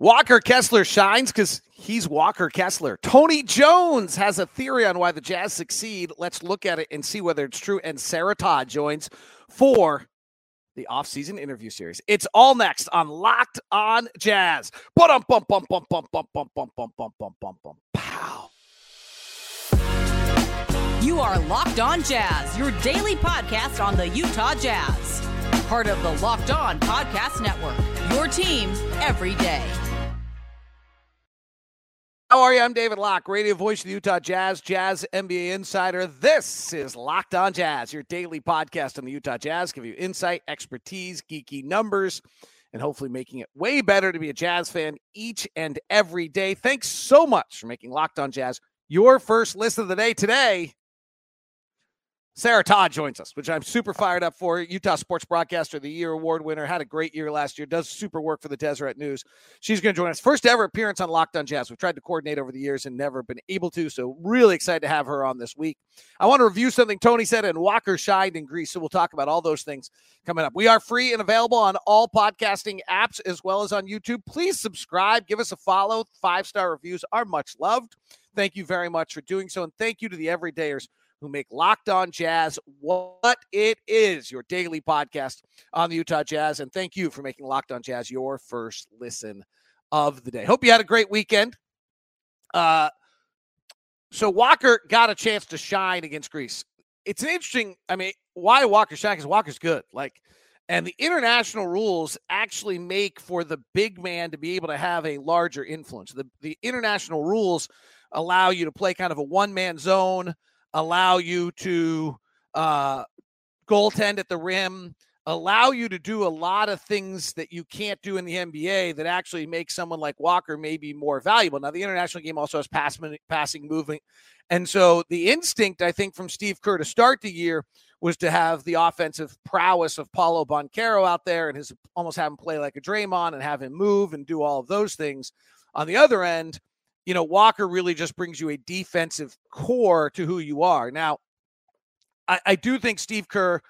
Walker Kessler shines because he's Walker Kessler. Tony Jones has a theory on why the Jazz succeed. Let's look at it and see whether it's true. And Sarah Todd joins for the off-season interview series. It's all next on Locked On Jazz. Bum bum bum bum bum bum bum bum bum bum bum bum. Pow. You are Locked On Jazz, your daily podcast on the Utah Jazz. Part of the Locked On Podcast Network. Your team every day. How are you? I'm David Locke, radio voice of the Utah Jazz, Jazz NBA insider. This is Locked On Jazz, your daily podcast on the Utah Jazz. Give you insight, expertise, geeky numbers, and hopefully making it way better to be a Jazz fan each and every day. Thanks so much for making Locked On Jazz your first listen of the day today. Sarah Todd joins us, which I'm super fired up for. Utah Sports Broadcaster of the Year award winner, had a great year last year, does super work for the Deseret News. She's going to join us. First ever appearance on Locked On Jazz. We've tried to coordinate over the years and never been able to, so really excited to have her on this week. I want to review something Tony said and Walker shined in Greece, so we'll talk about all those things coming up. We are free and available on all podcasting apps as well as on YouTube. Please subscribe, give us a follow. Five star reviews are much loved. Thank you very much for doing so, and thank you to the everydayers who make Locked On Jazz what it is, your daily podcast on the Utah Jazz. And thank you for making Locked On Jazz your first listen of the day. Hope you had a great weekend. Uh, so Walker got a chance to shine against Greece. It's an interesting, I mean, why Walker shine? Because Walker's good. Like, and the international rules actually make for the big man to be able to have a larger influence. The the international rules allow you to play kind of a one man zone allow you to uh, goaltend at the rim, allow you to do a lot of things that you can't do in the NBA that actually make someone like Walker maybe more valuable. Now, the international game also has pass, passing, moving. And so the instinct, I think, from Steve Kerr to start the year was to have the offensive prowess of Paolo Banchero out there and his almost have him play like a Draymond and have him move and do all of those things. On the other end, you know, Walker really just brings you a defensive core to who you are. Now, I, I do think Steve Kerr,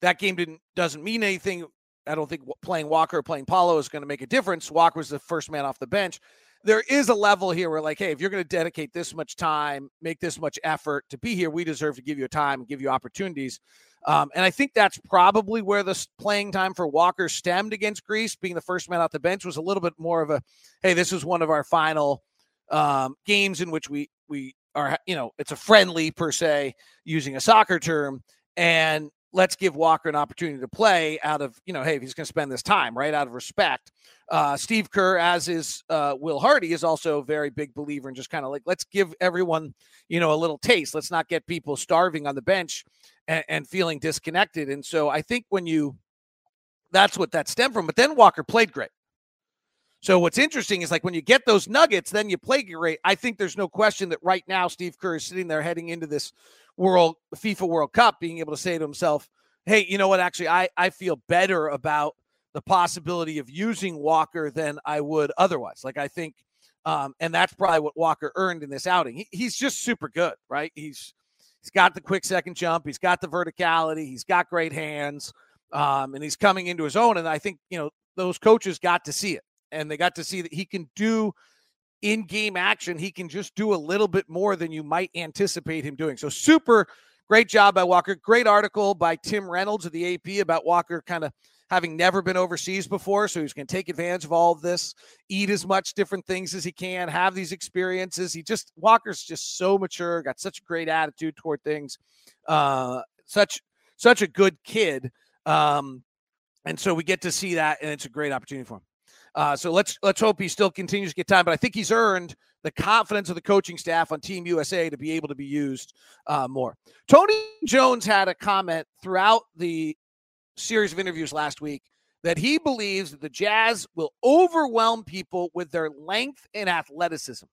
that game didn't doesn't mean anything. I don't think playing Walker or playing Paolo is going to make a difference. Walker was the first man off the bench. There is a level here where, like, hey, if you're going to dedicate this much time, make this much effort to be here, we deserve to give you a time give you opportunities. Um, and I think that's probably where the playing time for Walker stemmed against Greece. Being the first man off the bench was a little bit more of a, hey, this is one of our final um, games in which we we are you know it's a friendly per se using a soccer term and let's give Walker an opportunity to play out of, you know, hey, if he's going to spend this time, right, out of respect. Uh, Steve Kerr, as is uh, Will Hardy, is also a very big believer in just kind of like, let's give everyone, you know, a little taste. Let's not get people starving on the bench and, and feeling disconnected. And so I think when you, that's what that stemmed from. But then Walker played great. So what's interesting is like when you get those nuggets, then you play great. I think there's no question that right now Steve Kerr is sitting there heading into this World FIFA World Cup, being able to say to himself, "Hey, you know what? Actually, I I feel better about the possibility of using Walker than I would otherwise. Like I think, um, and that's probably what Walker earned in this outing. He, he's just super good, right? He's he's got the quick second jump, he's got the verticality, he's got great hands, um, and he's coming into his own. And I think you know those coaches got to see it and they got to see that he can do in game action. He can just do a little bit more than you might anticipate him doing. So, super great job by Walker. Great article by Tim Reynolds of the AP about Walker kind of having never been overseas before. So, he's going to take advantage of all of this, eat as much different things as he can, have these experiences. He just, Walker's just so mature, got such a great attitude toward things, uh, such, such a good kid. Um, and so we get to see that, and it's a great opportunity for him. Uh, so let's let's hope he still continues to get time. But I think he's earned the confidence of the coaching staff on Team USA to be able to be used uh, more. Tony Jones had a comment throughout the series of interviews last week that he believes that the Jazz will overwhelm people with their length and athleticism.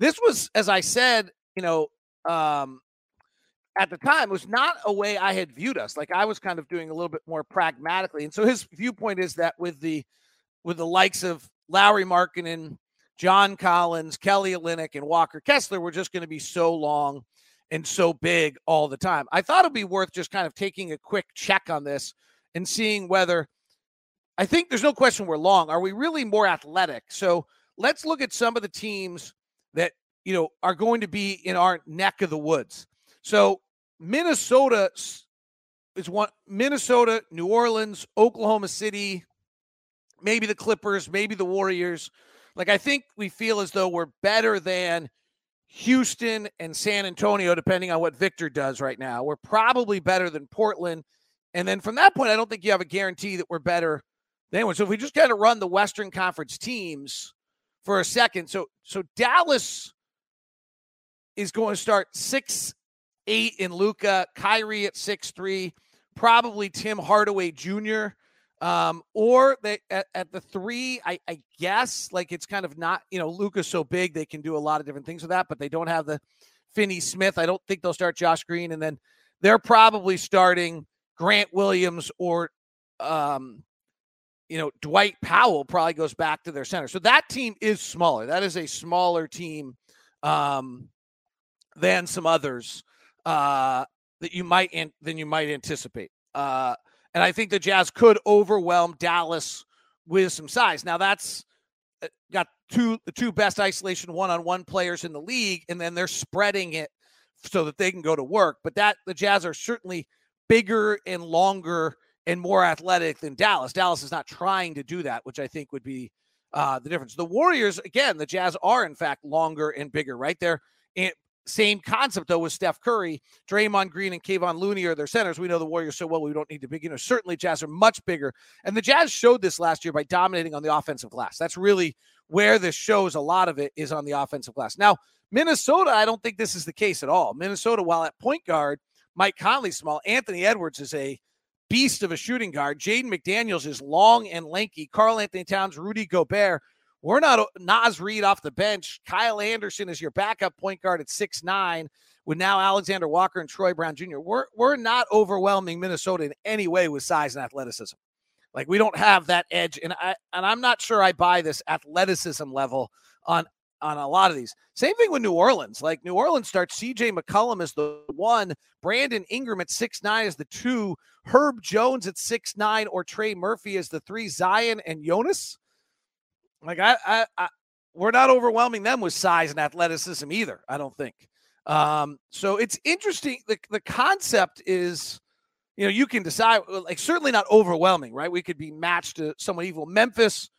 This was, as I said, you know, um, at the time was not a way I had viewed us. Like I was kind of doing a little bit more pragmatically. And so his viewpoint is that with the with the likes of Lauri Markkanen, John Collins, Kelly Olynyk, and Walker Kessler were just going to be so long and so big all the time. I thought it'd be worth just kind of taking a quick check on this and seeing whether I think there's no question we're long. Are we really more athletic? So let's look at some of the teams that you know are going to be in our neck of the woods. So Minnesota is one. Minnesota, New Orleans, Oklahoma City, maybe the Clippers, maybe the Warriors. Like I think we feel as though we're better than Houston and San Antonio, depending on what Victor does right now. We're probably better than Portland. And then from that point, I don't think you have a guarantee that we're better than anyone. So if we just kind of run the Western Conference teams for a second. So so Dallas is going to start six eight in Luka, Kyrie at six three, probably Tim Hardaway Jr. Um, or they at, at the three, I, I, guess like it's kind of not, you know, Luka's so big they can do a lot of different things with that, but they don't have the Finney Smith. I don't think they'll start Josh Green, and then they're probably starting Grant Williams or um, you know, Dwight Powell probably goes back to their center. So that team is smaller. That is a smaller team um, than some others uh, that you might an- than you might anticipate. Uh, and I think the Jazz could overwhelm Dallas with some size. Now that's got two the two best isolation one-on-one players in the league, and then they're spreading it so that they can go to work. But that the Jazz are certainly bigger and longer and more athletic than Dallas. Dallas is not trying to do that, which I think would be uh, the difference. The Warriors, again, the Jazz are in fact longer and bigger, right? They're same concept though with Steph Curry, Draymond Green, and Kevon Looney are their centers. We know the Warriors so well we don't need to begin. You know, certainly Jazz are much bigger, and the Jazz showed this last year by dominating on the offensive glass. That's really where this shows a lot of it is on the offensive glass. Now, Minnesota, I don't think this is the case at all. Minnesota, while at point guard, Mike Conley's small. Anthony Edwards is a beast of a shooting guard. Jaden McDaniels is long and lanky. Karl-Anthony Towns, Rudy Gobert we're not Naz Reid off the bench. Kyle Anderson is your backup point guard at six nine. With now Alexander Walker and Troy Brown Jr. We're we're not overwhelming Minnesota in any way with size and athleticism. Like we don't have that edge, and I and I'm not sure I buy this athleticism level on on a lot of these. Same thing with New Orleans. Like New Orleans starts CJ McCollum as the one, Brandon Ingram at six nine as the two, Herb Jones at six nine, or Trey Murphy as the three, Zion and Jonas. Like I, I, I, we're not overwhelming them with size and athleticism either. I don't think. Um, so it's interesting. The the concept is, you know, you can decide. Like certainly not overwhelming, right? We could be matched to someone evil. Memphis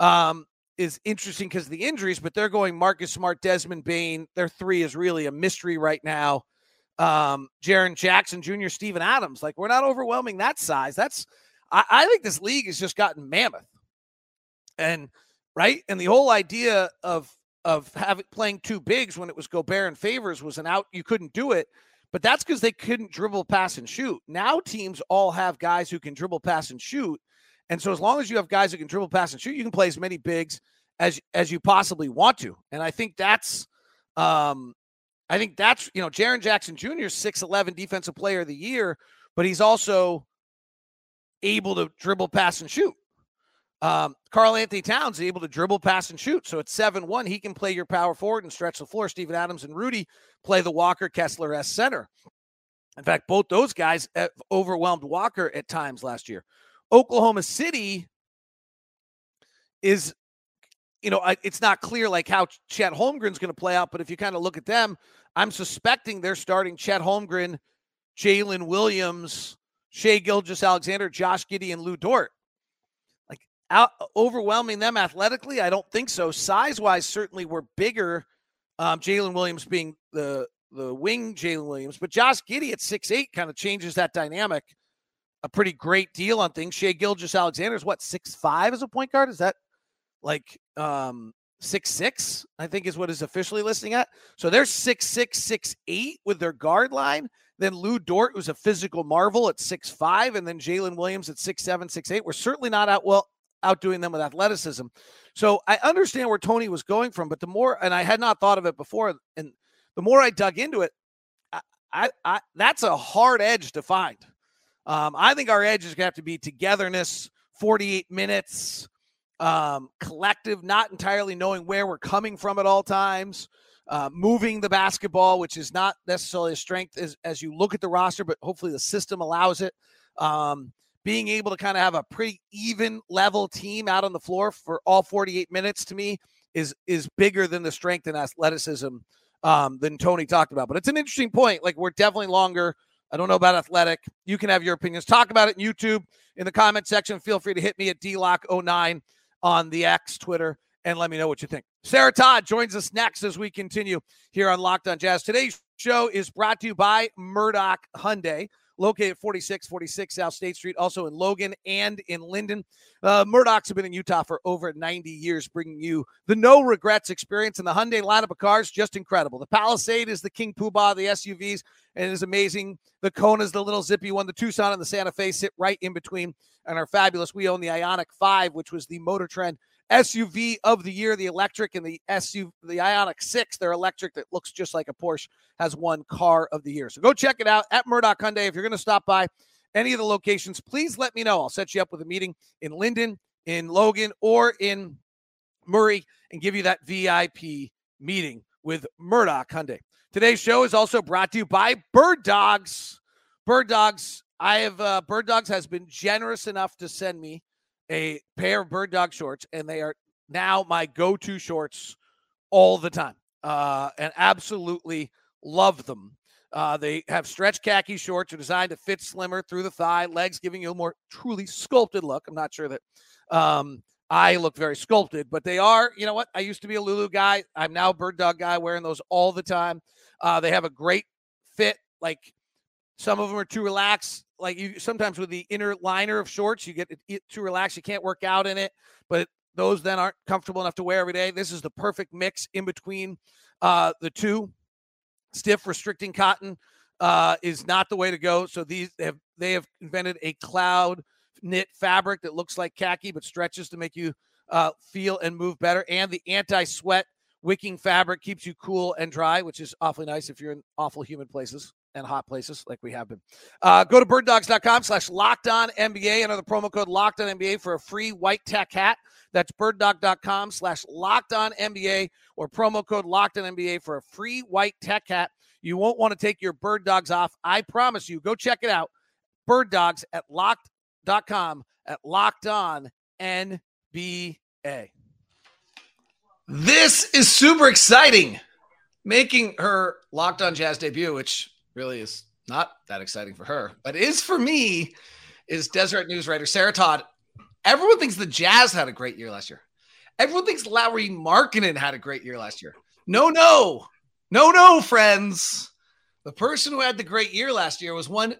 um, is interesting because of the injuries, but they're going Marcus Smart, Desmond Bane. Their three is really a mystery right now. Um, Jaren Jackson Jr., Steven Adams. Like we're not overwhelming that size. That's I, I think this league has just gotten mammoth, and right? And the whole idea of of having playing two bigs when it was Gobert and Favors was an out. You couldn't do it, but that's because they couldn't dribble, pass, and shoot. Now teams all have guys who can dribble, pass, and shoot. And so as long as you have guys who can dribble, pass, and shoot, you can play as many bigs as as you possibly want to. And I think that's um I think that's you know, Jaren Jackson Jr. 6'11 defensive player of the year, but he's also able to dribble, pass, and shoot. Um, Karl-Anthony Towns is able to dribble, pass, and shoot. So at 7 1, he can play your power forward and stretch the floor. Steven Adams and Rudy play the Walker Kessler S center. In fact, both those guys overwhelmed Walker at times last year. Oklahoma City is, you know, it's not clear like how Chet Holmgren's going to play out, but if you kind of look at them, I'm suspecting they're starting Chet Holmgren, Jalen Williams, Shai Gilgeous-Alexander, Josh Giddey, and Lu Dort out overwhelming them athletically? I don't think so. Size wise, certainly we're bigger. Um, Jalen Williams being the the wing Jalen Williams, but Josh Giddey at six eight kind of changes that dynamic. A pretty great deal on things. Shai Gilgeous-Alexander is what six five as a point guard. Is that like um six six? I think is what is officially listing at. So they're six six six eight with their guard line. Then Lu Dort, who's a physical marvel at six five, and then Jalen Williams at six seven six eight. We're certainly not out well outdoing them with athleticism. So I understand where Tony was going from, but the more, and I had not thought of it before, and the more I dug into it, I, I, I that's a hard edge to find. Um, I think our edge is going to have to be togetherness, 48 minutes, um, collective, not entirely knowing where we're coming from at all times, uh, moving the basketball, which is not necessarily a strength as, as you look at the roster, but hopefully the system allows it. Um, being able to kind of have a pretty even level team out on the floor for all 48 minutes to me is is bigger than the strength and athleticism um, than Tony talked about. But it's an interesting point. Like we're definitely longer. I don't know about athletic. You can have your opinions. Talk about it in YouTube in the comment section. Feel free to hit me at DLocke09 on the X, Twitter, and let me know what you think. Sarah Todd joins us next as we continue here on Locked on Jazz. Today's show is brought to you by Murdock Hyundai located 4646 South State Street, also in Logan and in Lindon. Uh, Murdock's have been in Utah for over 90 years, bringing you the no regrets experience. And the Hyundai lineup of cars, just incredible. The Palisade is the King Poobah, the SUVs, and it is amazing. The Kona is the little zippy one. The Tucson and the Santa Fe sit right in between and are fabulous. We own the Ioniq 5, which was the Motor Trend SUV of the year, the electric, and the SUV, the Ioniq 6, their electric that looks just like a Porsche, has won car of the year. So go check it out at Murdock Hyundai. If you're going to stop by any of the locations, please let me know. I'll set you up with a meeting in Lindon, in Logan, or in Murray and give you that VIP meeting with Murdock Hyundai. Today's show is also brought to you by Bird Dogs. Bird Dogs. I have uh, Bird Dogs has been generous enough to send me a pair of bird dog shorts, and they are now my go to shorts all the time. Uh, and absolutely love them. Uh, they have stretch khaki shorts, are designed to fit slimmer through the thigh, legs giving you a more truly sculpted look. I'm not sure that um, I look very sculpted, but they are, you know what? I used to be a Lulu guy. I'm now a bird dog guy wearing those all the time. Uh, they have a great fit. Like some of them are too relaxed like you sometimes with the inner liner of shorts, you get it too relaxed. You can't work out in it, but those then aren't comfortable enough to wear every day. This is the perfect mix in between uh, the two. Stiff restricting cotton uh, is not the way to go. So these they have they have invented a cloud knit fabric that looks like khaki but stretches to make you uh, feel and move better. And the anti sweat wicking fabric keeps you cool and dry, which is awfully nice if you're in awful humid places and hot places like we have been. Uh, go to birddogs.com slash locked on NBA. The promo code locked on NBA for a free white tech hat. That's birddog.com slash locked on NBA or promo code locked on NBA for a free white tech hat. You won't want to take your bird dogs off. I promise you. Go check it out. Bird dogs at locked.com at locked on NBA. This is super exciting. Making her locked on jazz debut, which really is not that exciting for her, but is for me, is Deseret News writer Sarah Todd. Everyone thinks the Jazz had a great year last year. Everyone thinks Lauri Markkanen had a great year last year. No, no, no, no, friends. The person who had the great year last year was one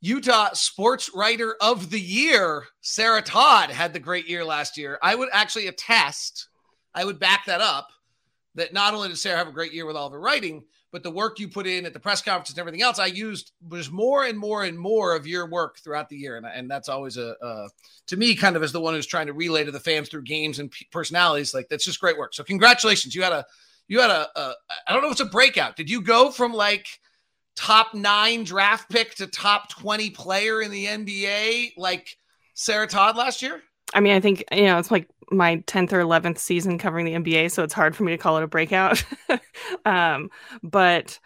Utah Sports Writer of the Year. Sarah Todd had the great year last year. I would actually attest, I would back that up, that not only did Sarah have a great year with all of her writing, but the work you put in at the press conference and everything else, I used was more and more and more of your work throughout the year, and, and that's always a, a to me kind of as the one who's trying to relay to the fans through games and p- personalities. Like that's just great work. So congratulations, you had a you had a, a I don't know it's a breakout. Did you go from like top nine draft pick to top twenty player in the NBA like Sarah Todd last year? I mean, I think you know it's like my 10th or 11th season covering the NBA, so it's hard for me to call it a breakout. um, but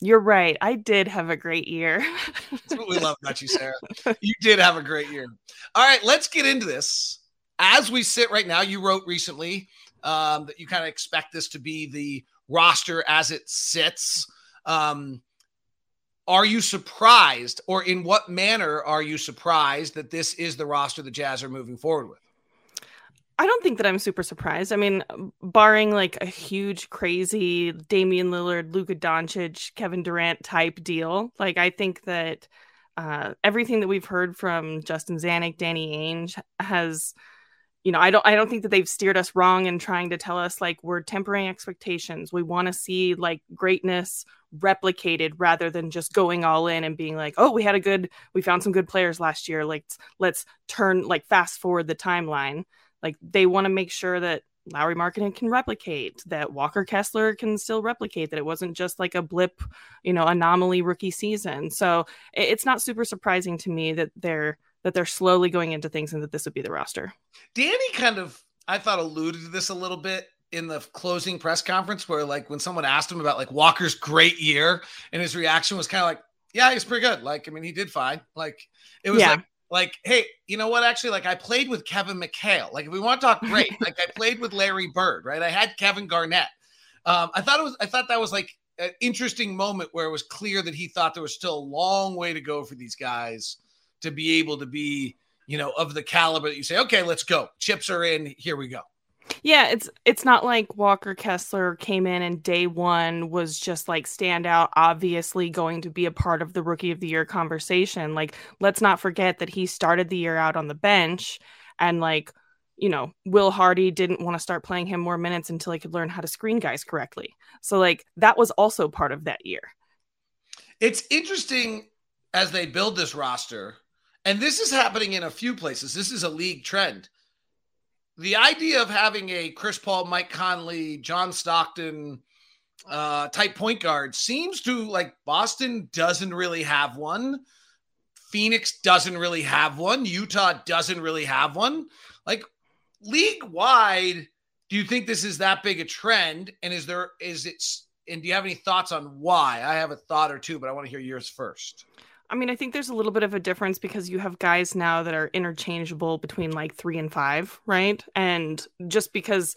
you're right. I did have a great year. That's what we love about you, Sarah. You did have a great year. All right, let's get into this. As we sit right now, you wrote recently um, that you kind of expect this to be the roster as it sits. Um, are you surprised, or in what manner are you surprised that this is the roster the Jazz are moving forward with? I don't think that I'm super surprised. I mean, barring like a huge, crazy Damian Lillard, Luka Doncic, Kevin Durant type deal, like I think that uh, everything that we've heard from Justin Zanik, Danny Ainge has, you know, I don't, I don't think that they've steered us wrong in trying to tell us like we're tempering expectations. We want to see like greatness replicated rather than just going all in and being like, oh, we had a good, we found some good players last year. Like, let's turn like fast forward the timeline. Like they want to make sure that Lauri Markkanen can replicate, that Walker Kessler can still replicate, that it wasn't just like a blip, you know, anomaly rookie season. So it's not super surprising to me that they're that they're slowly going into things and that this would be the roster. Danny kind of, I thought, alluded to this a little bit in the closing press conference where like when someone asked him about like Walker's great year and his reaction was kind of like, yeah, he's pretty good. Like, I mean, he did fine. Like it was yeah. like like, hey, you know what? Actually, like I played with Kevin McHale. Like, if we want to talk great, like I played with Larry Bird, right? I had Kevin Garnett. Um, I thought it was, I thought that was like an interesting moment where it was clear that he thought there was still a long way to go for these guys to be able to be, you know, of the caliber that you say, okay, let's go. Chips are in. Here we go. Yeah, it's it's not like Walker Kessler came in and day one was just like standout, obviously going to be a part of the rookie of the year conversation. Like, let's not forget that he started the year out on the bench and like, you know, Will Hardy didn't want to start playing him more minutes until he could learn how to screen guys correctly. So like that was also part of that year. It's interesting as they build this roster, and this is happening in a few places. This is a league trend the idea of having a Chris Paul, Mike Conley, John Stockton uh, type point guard seems to like Boston doesn't really have one. Phoenix doesn't really have one. Utah doesn't really have one. Like league wide, do you think this is that big a trend? And is there is it and do you have any thoughts on why? I have a thought or two, but I want to hear yours first. I mean, I think there's a little bit of a difference because you have guys now that are interchangeable between like three and five, right? And just because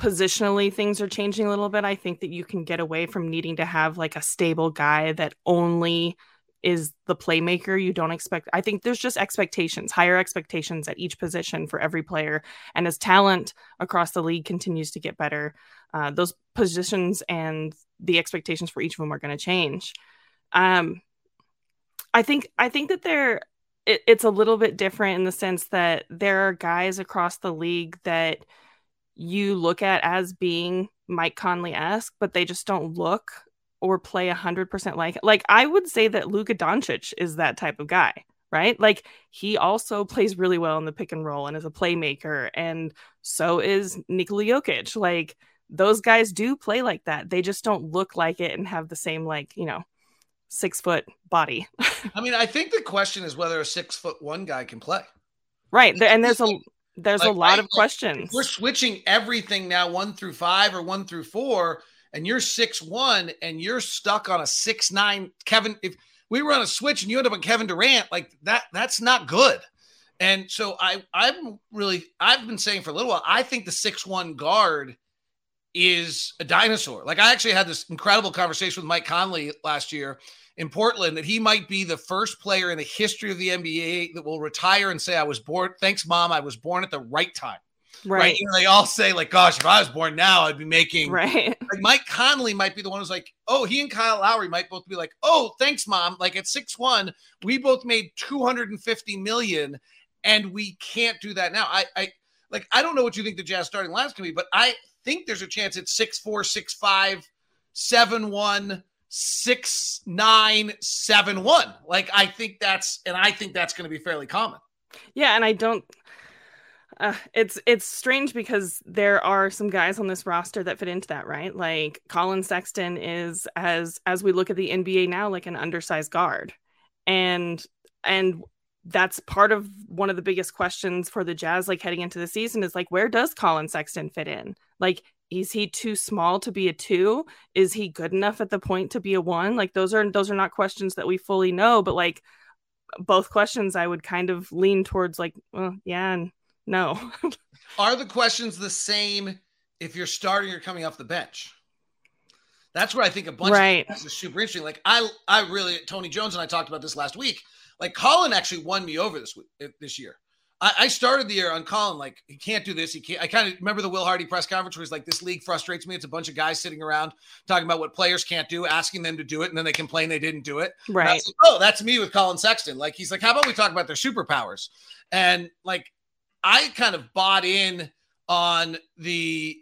positionally things are changing a little bit, I think that you can get away from needing to have like a stable guy that only is the playmaker. You don't expect, I think there's just expectations, higher expectations at each position for every player. And as talent across the league continues to get better, uh, those positions and the expectations for each of them are going to change. Um, I think I think that they're it, it's a little bit different in the sense that there are guys across the league that you look at as being Mike Conley esque, but they just don't look or play hundred percent like like I would say that Luka Doncic is that type of guy, right? Like he also plays really well in the pick and roll and is a playmaker, and so is Nikola Jokic. Like those guys do play like that. They just don't look like it and have the same like you know six foot body. I mean, I think the question is whether a six foot one guy can play. Right. And there's a there's like, a lot of questions. We're switching everything now one through five or one through four, and you're six one and you're stuck on a six nine Kevin. If we were on a switch and you end up on Kevin Durant, like that, that's not good. And so I I'm really I've been saying for a little while, I think the six one guard is a dinosaur. Like I actually had this incredible conversation with Mike Conley last year in Portland that he might be the first player in the history of the NBA that will retire and say, I was born, thanks, mom, I was born at the right time. Right. right? You know, they all say, like, gosh, if I was born now, I'd be making right. Like Mike Conley might be the one who's like, oh, he and Kyle Lowry might both be like, oh, thanks, mom. Like at six one, we both made 250 million, and we can't do that now. I I like I don't know what you think the Jazz starting lines can be, but I think there's a chance it's six four, six five, seven one six nine seven one. Like I think that's and I think that's going to be fairly common. Yeah, and I don't. Uh, it's it's strange because there are some guys on this roster that fit into that, right? Like Collin Sexton is as as we look at the NBA now, like an undersized guard, and and that's part of one of the biggest questions for the Jazz, like heading into the season, is like where does Collin Sexton fit in? Like is he too small to be a two? Is he good enough at the point to be a one? Like those are those are not questions that we fully know but like both questions i would kind of lean towards like well yeah and no. Are the questions the same if you're starting or coming off the bench? That's where i think a bunch right. of is super interesting. Like i i really tony jones and i talked about this last week like Collin actually won me over this week uh, this year I, I started the year on Collin like he can't do this. He can't. I kind of remember the Will Hardy press conference where he's like, "This league frustrates me. It's a bunch of guys sitting around talking about what players can't do, asking them to do it, and then they complain they didn't do it." Right. Like, oh, that's me with Collin Sexton. Like he's like, "How about we talk about their superpowers?" And like, I kind of bought in on the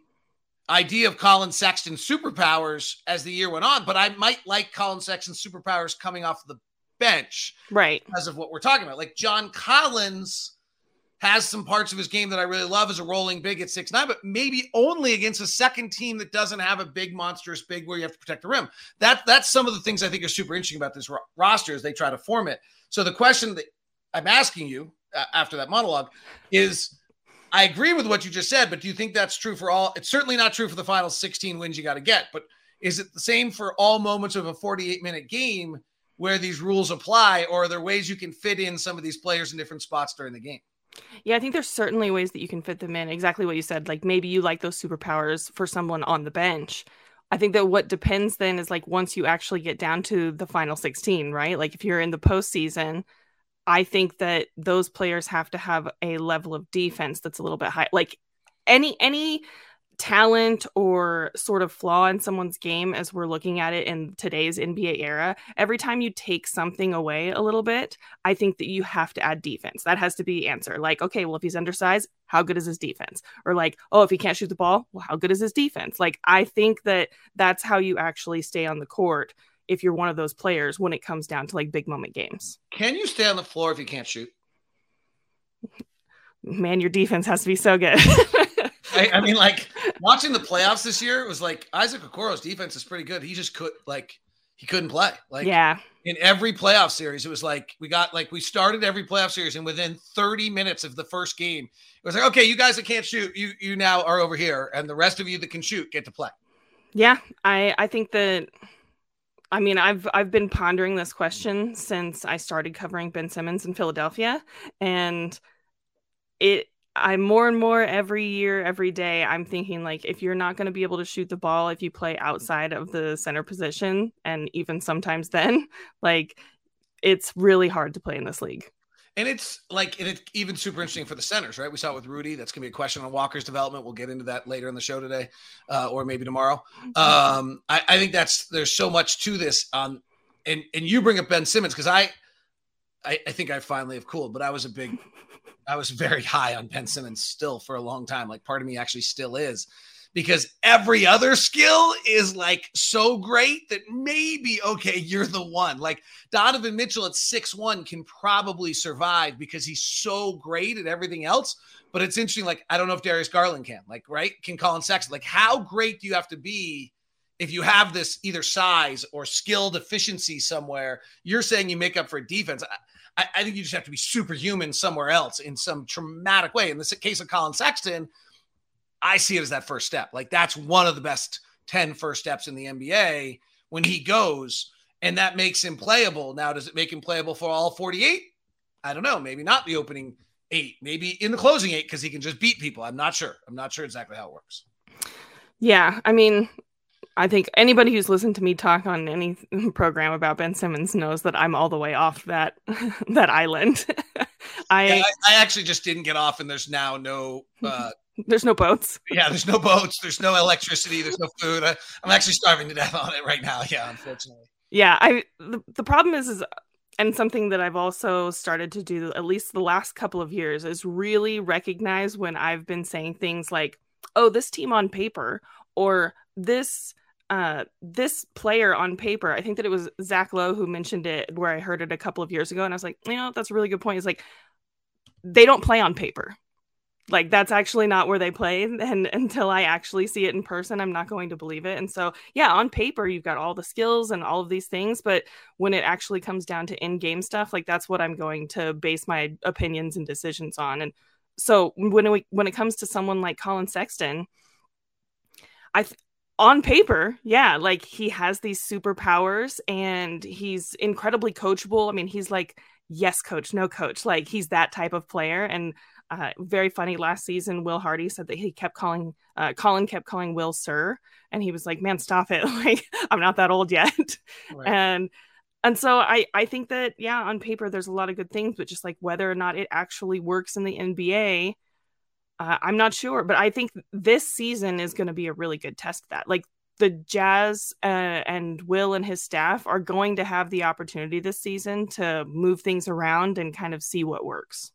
idea of Collin Sexton superpowers as the year went on, but I might like Collin Sexton's superpowers coming off the bench, right? Because of what we're talking about, like John Collins has some parts of his game that I really love as a rolling big at six nine, but maybe only against a second team that doesn't have a big monstrous big where you have to protect the rim. That that's some of the things I think are super interesting about this ro- roster as they try to form it. So the question that I'm asking you uh, after that monologue is. I agree with what you just said, but do you think that's true for all? It's certainly not true for the final 16 wins you got to get, but is it the same for all moments of a 48 minute game where these rules apply, or are there ways you can fit in some of these players in different spots during the game? Yeah, I think there's certainly ways that you can fit them in. Exactly what you said. Like maybe you like those superpowers for someone on the bench. I think that what depends then is like once you actually get down to the final 16, right? Like if you're in the postseason, I think that those players have to have a level of defense that's a little bit high. Like any any talent or sort of flaw in someone's game as we're looking at it in today's NBA era, every time you take something away a little bit, I think that you have to add defense. That has to be the answer. Like, okay, well, if he's undersized, how good is his defense? Or like, oh, if he can't shoot the ball, well, how good is his defense? Like, I think that that's how you actually stay on the court if you're one of those players when it comes down to like big moment games. Can you stay on the floor if you can't shoot? Man, your defense has to be so good. I, I, mean, like watching the playoffs this year, it was like Isaac Okoro's defense is pretty good. He just could like he couldn't play. Like yeah, in every playoff series, it was like we got like we started every playoff series, and within 30 minutes of the first game, it was like, okay, you guys that can't shoot, you you now are over here, and the rest of you that can shoot get to play. Yeah, I I think that. I mean, I've I've been pondering this question since I started covering Ben Simmons in Philadelphia, and it I'm more and more every year, every day, I'm thinking like if you're not going to be able to shoot the ball if you play outside of the center position, and even sometimes then, like it's really hard to play in this league. And it's like, and it's even super interesting for the centers, right? We saw it with Rudy. That's going to be a question on Walker's development. We'll get into that later in the show today, uh, or maybe tomorrow. Um, I, I think that's there's so much to this. Um, and and you bring up Ben Simmons because I, I, I think I finally have cooled, but I was a big I was very high on Ben Simmons still for a long time. Like part of me actually still is because every other skill is like so great that maybe okay, you're the one. Like Donovan Mitchell at six one can probably survive because he's so great at everything else. But it's interesting, like I don't know if Darius Garland can, like, right? Can Collin Sexton, like, how great do you have to be if you have this either size or skill deficiency somewhere? You're saying you make up for defense. I, I think you just have to be superhuman somewhere else in some traumatic way. In the case of Collin Sexton, I see it as that first step. Like that's one of the best 10 first steps in the NBA when he goes, and that makes him playable. Now, does it make him playable for all 48? I don't know. Maybe not the opening eight, maybe in the closing eight because he can just beat people. I'm not sure. I'm not sure exactly how it works. Yeah. I mean, I think anybody who's listened to me talk on any program about Ben Simmons knows that I'm all the way off that that island. I, yeah, I, I actually just didn't get off, and there's now no. Uh, there's no boats. Yeah, there's no boats. There's no electricity. There's no food. I, am actually starving to death on it right now. Yeah, unfortunately. Yeah, I. The, the problem is, is and something that I've also started to do at least the last couple of years is really recognize when I've been saying things like, "Oh, this team on paper," or "This uh, this player on paper, I think that it was Zach Lowe who mentioned it, where I heard it a couple of years ago, and I was like, you know, that's a really good point. It's like they don't play on paper. Like that's actually not where they play, and until I actually see it in person, I'm not going to believe it. And so, yeah, on paper, you've got all the skills and all of these things, but when it actually comes down to in-game stuff, like that's what I'm going to base my opinions and decisions on. And so, when we when it comes to someone like Collin Sexton, I th- on paper, yeah, like he has these superpowers and he's incredibly coachable. I mean, he's like, yes, coach, no coach. Like he's that type of player. And uh, very funny last season, Will Hardy said that he kept calling, uh, Collin kept calling Will sir. And he was like, man, stop it. Like, I'm not that old yet. Right. And, and so I, I think that, yeah, on paper, there's a lot of good things, but just like whether or not it actually works in the NBA, uh, I'm not sure, but I think this season is going to be a really good test of that. Like the Jazz uh, and Will and his staff are going to have the opportunity this season to move things around and kind of see what works.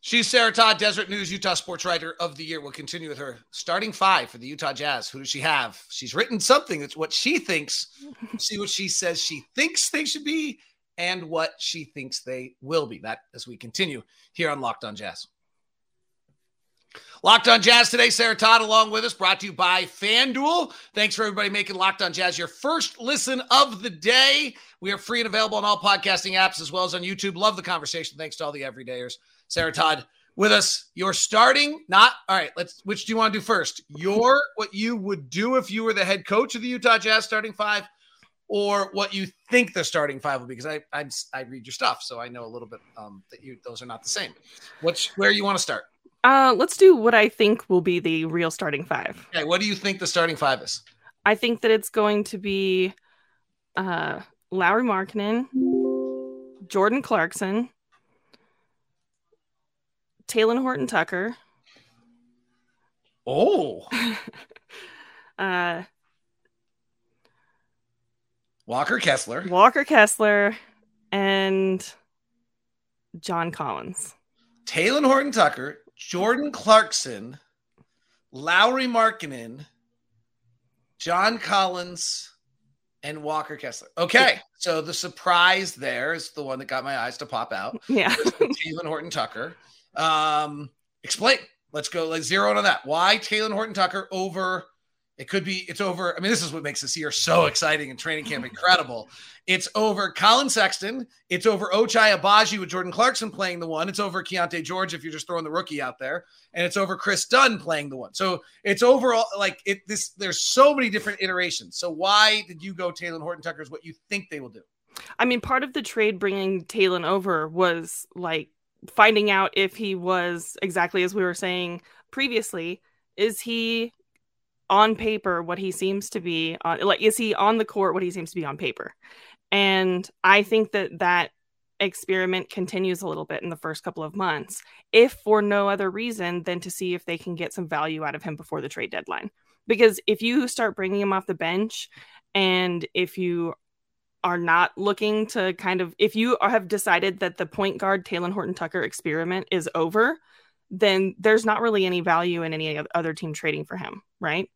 She's Sarah Todd, Deseret News Utah Sports Writer of the Year. We'll continue with her starting five for the Utah Jazz. Who does she have? She's written something. that's what she thinks. see what she says she thinks they should be and what she thinks they will be. That as we continue here on Locked On Jazz. Locked on Jazz today, Sarah Todd along with us, brought to you by FanDuel. Thanks for everybody making Locked on Jazz your first listen of the day. We are free and available on all podcasting apps as well as on YouTube. Love the conversation. Thanks to all the everydayers. Sarah Todd with us. You're starting, not all right. Let's which do you want to do first? Your what you would do if you were the head coach of the Utah Jazz starting five, or what you think the starting five will be? Because I I'm, I read your stuff, so I know a little bit um, that you those are not the same. What's where you want to start? Uh, let's do what I think will be the real starting five. Okay, what do you think the starting five is? I think that it's going to be uh, Lauri Markkanen, Jordan Clarkson, Talen Horton Tucker. Oh, uh, Walker Kessler, Walker Kessler, and John Collins. Talen Horton Tucker, Jordan Clarkson, Lauri Markkanen, John Collins, and Walker Kessler. Okay, so the surprise there is the one that got my eyes to pop out. Yeah, Talen Horton Tucker. Um, explain. Let's go. Let's zero in on that. Why Talen Horton Tucker over? It could be. It's over. I mean, this is what makes this year so exciting and training camp incredible. It's over Collin Sexton. It's over Ochai Agbaji with Jordan Clarkson playing the one. It's over Keyonte George if you're just throwing the rookie out there, and it's over Kris Dunn playing the one. So it's overall like it. This there's so many different iterations. So why did you go Talen Horton Tucker? Is what you think they will do? I mean, part of the trade bringing Talen over was like finding out if he was exactly as we were saying previously. Is he on paper what he seems to be on like is he on the court what he seems to be on paper? And i think that that experiment continues a little bit in the first couple of months if for no other reason than to see if they can get some value out of him before the trade deadline. Because if you start bringing him off the bench and if you are not looking to kind of if you have decided that the point guard Talen Horton Tucker experiment is over then there's not really any value in any other team trading for him right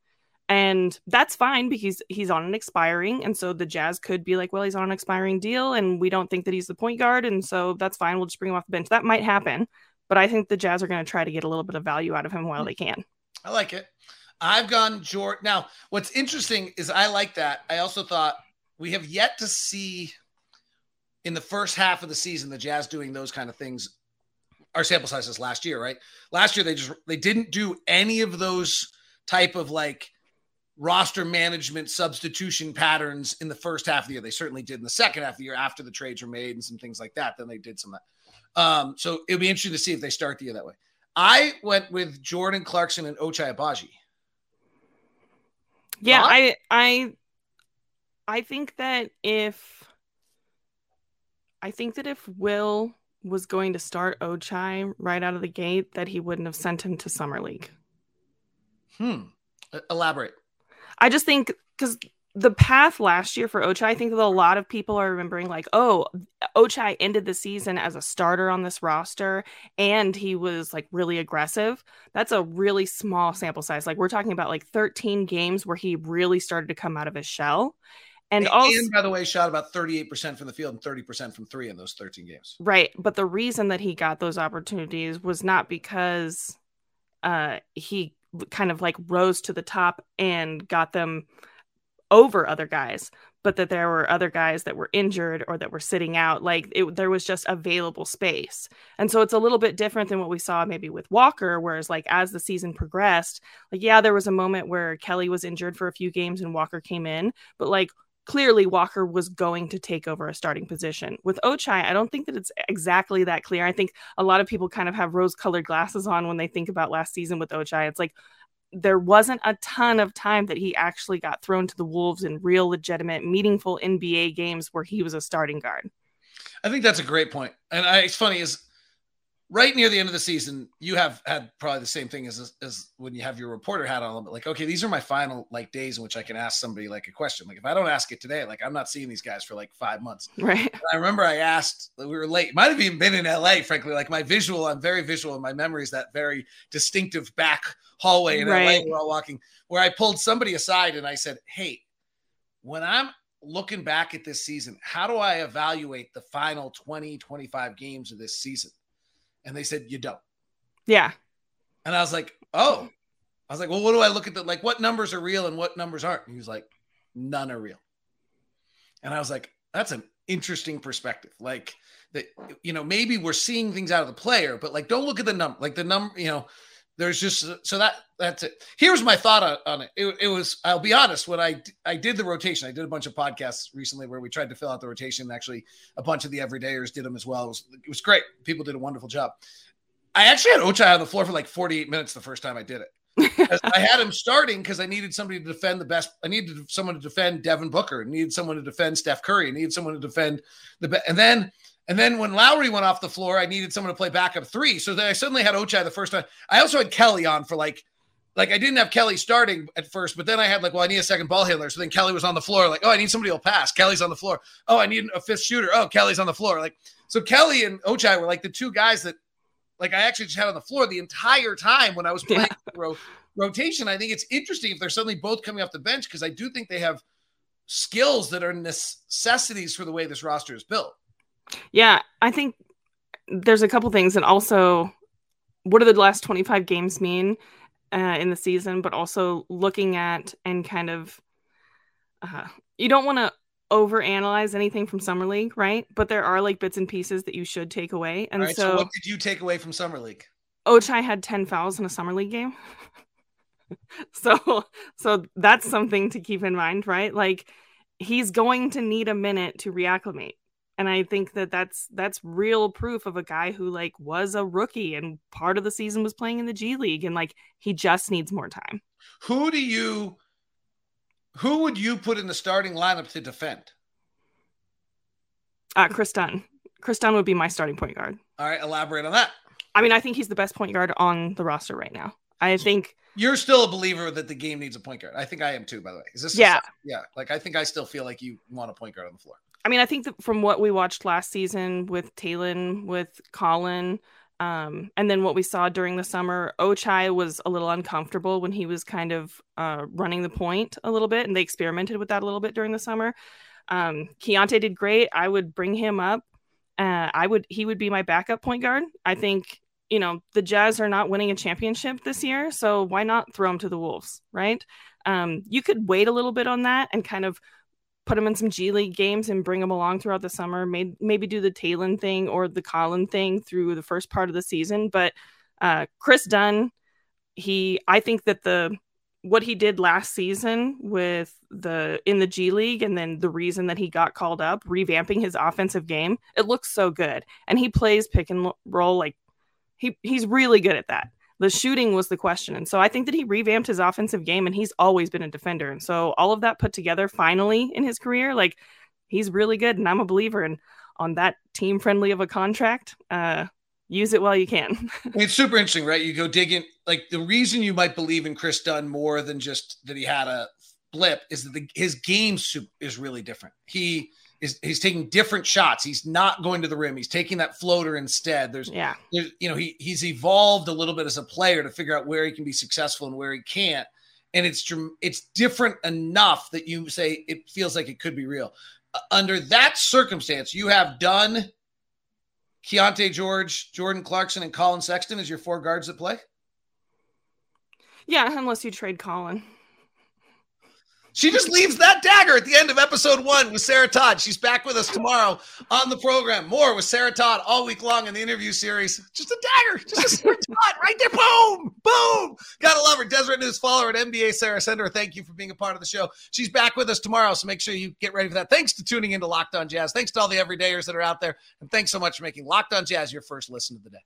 and that's fine because he's on an expiring. And so the Jazz could be like, well, he's on an expiring deal and we don't think that he's the point guard. And so that's fine. We'll just bring him off the bench. That might happen. But I think the Jazz are going to try to get a little bit of value out of him while hmm. they can. I like it. I've gone Jordan. Now, what's interesting is I like that. I also thought we have yet to see in the first half of the season the Jazz doing those kind of things. Our sample sizes last year, right? Last year they just they didn't do any of those type of like roster management substitution patterns in the first half of the year. They certainly did in the second half of the year after the trades were made and some things like that. Then they did some of that. Um, so it'll be interesting to see if they start the year that way. I went with Jordan Clarkson and Ochai Agbaji. Yeah, I I I think that if I think that if Will was going to start Ochai right out of the gate, that he wouldn't have sent him to summer league. Hmm. Elaborate. I just think because the path last year for Ochai, I think that a lot of people are remembering like, oh, Ochai ended the season as a starter on this roster and he was like really aggressive. That's a really small sample size. Like we're talking about like 13 games where he really started to come out of his shell. And, and also, by the way, shot about 38% from the field and 30% from three in those 13 games. Right. But the reason that he got those opportunities was not because uh, he kind of like rose to the top and got them over other guys but that there were other guys that were injured or that were sitting out like it, there was just available space. And so it's a little bit different than what we saw maybe with walker whereas like as the season progressed like yeah there was a moment where kelly was injured for a few games and walker came in but like clearly Walker was going to take over a starting position. With Ochai, I don't think that it's exactly that clear. I think a lot of people kind of have rose colored glasses on when they think about last season with Ochai. It's like there wasn't a ton of time that he actually got thrown to the Wolves in real, legitimate, meaningful NBA games where he was a starting guard. I think that's a great point. And I, it's funny is right near the end of the season, you have had probably the same thing as as when you have your reporter hat on. Like, okay, these are my final like days in which I can ask somebody like a question. Like, if I don't ask it today, like I'm not seeing these guys for like five months. Right. And I remember I asked. We were late. Might have even been in LA. Frankly, like my visual, I'm very visual. And my memory is that very distinctive back hallway in right. LA. We're all walking. Where I pulled somebody aside and I said, "Hey, when I'm looking back at this season, how do I evaluate the final 20, 25 games of this season?" And they said, You don't. Yeah. And I was like, Oh. I was like, Well, what do I look at the like what numbers are real and what numbers aren't? And he was like, None are real. And I was like, That's an interesting perspective. Like that, you know, maybe we're seeing things out of the player, but like don't look at the number, like the number, you know, there's just so that that's it. Here's my thought on, it. it. It was I'll be honest when I I did the rotation. I did a bunch of podcasts recently where we tried to fill out the rotation. Actually, a bunch of the everydayers did them as well. It was it was great. People did a wonderful job. I actually had Ochai on the floor for like 48 minutes the first time I did it. I had him starting because I needed somebody to defend the best. I needed someone to defend Devin Booker. I needed someone to defend Steph Curry. I needed someone to defend the best. And then and then when Lowry went off the floor, I needed someone to play backup three. So then I suddenly had Ochai the first time. I also had Kelly on for like, like I didn't have Kelly starting at first, but then I had like, well, I need a second ball handler. So then Kelly was on the floor. Like, oh, I need somebody who'll pass. Kelly's on the floor. Oh, I need a fifth shooter. Oh, Kelly's on the floor. Like, so Kelly and Ochai were like the two guys that, like, I actually just had on the floor the entire time when I was playing yeah. ro- rotation. I think it's interesting if they're suddenly both coming off the bench because I do think they have skills that are necessities for the way this roster is built. Yeah, I think there's a couple things, and also, what do the last 25 games mean uh, in the season? But also looking at and kind of, uh, you don't want to overanalyze anything from summer league, right? But there are like bits and pieces that you should take away. And right, so, so, what did you take away from summer league? Ochai had 10 fouls in a summer league game. so, so that's something to keep in mind, right? Like he's going to need a minute to reacclimate and i think that that's that's real proof of a guy who like was a rookie and part of the season was playing in the g league and like he just needs more time who do you who would you put in the starting lineup to defend uh kris dunn kris dunn would be my starting point guard all right elaborate on that i mean i think he's the best point guard on the roster right now i think you're still a believer that the game needs a point guard. I think I am too, by the way. Is this yeah, yeah? Like I think I still feel like you want a point guard on the floor. I mean, I think that from what we watched last season with Talen, with Collin, um, and then what we saw during the summer, Ochai was a little uncomfortable when he was kind of uh, running the point a little bit, and they experimented with that a little bit during the summer. Um, Keyonte did great. I would bring him up. Uh, I would he would be my backup point guard. I think you know the Jazz are not winning a championship this year, so why not throw him to the Wolves, right? Um, you could wait a little bit on that and kind of put him in some G League games and bring him along throughout the summer. Maybe maybe do the Talen thing or the Collin thing through the first part of the season. But uh, Kris Dunn, he I think that the what he did last season with the in the G League and then the reason that he got called up, revamping his offensive game, it looks so good. And he plays pick and roll like he he's really good at that. The shooting was the question. And so I think that he revamped his offensive game and he's always been a defender. And so all of that put together finally in his career, like he's really good. And I'm a believer in on that team friendly of a contract. Uh, use it while you can. it's super interesting, right? You go dig in. Like the reason you might believe in Kris Dunn more than just that he had a blip is that the, his game is really different. He is he's taking different shots. He's not going to the rim. He's taking that floater instead. There's yeah, there's, you know, he he's evolved a little bit as a player to figure out where he can be successful and where he can't. And it's it's different enough that you say it feels like it could be real. Uh, under that circumstance, you have done Keyonte George, Jordan Clarkson, and Collin Sexton as your four guards that play. Yeah, unless you trade Collin. She just leaves that dagger at the end of episode one with Sarah Todd. She's back with us tomorrow on the program. More with Sarah Todd all week long in the interview series. Just a dagger, just a Sarah Todd right there. Boom, boom. Gotta love her. Deseret News follower at NBA Sarah Sender. Thank you for being a part of the show. She's back with us tomorrow, so make sure you get ready for that. Thanks to tuning into Locked On Jazz. Thanks to all the everydayers that are out there, and thanks so much for making Locked On Jazz your first listen of the day.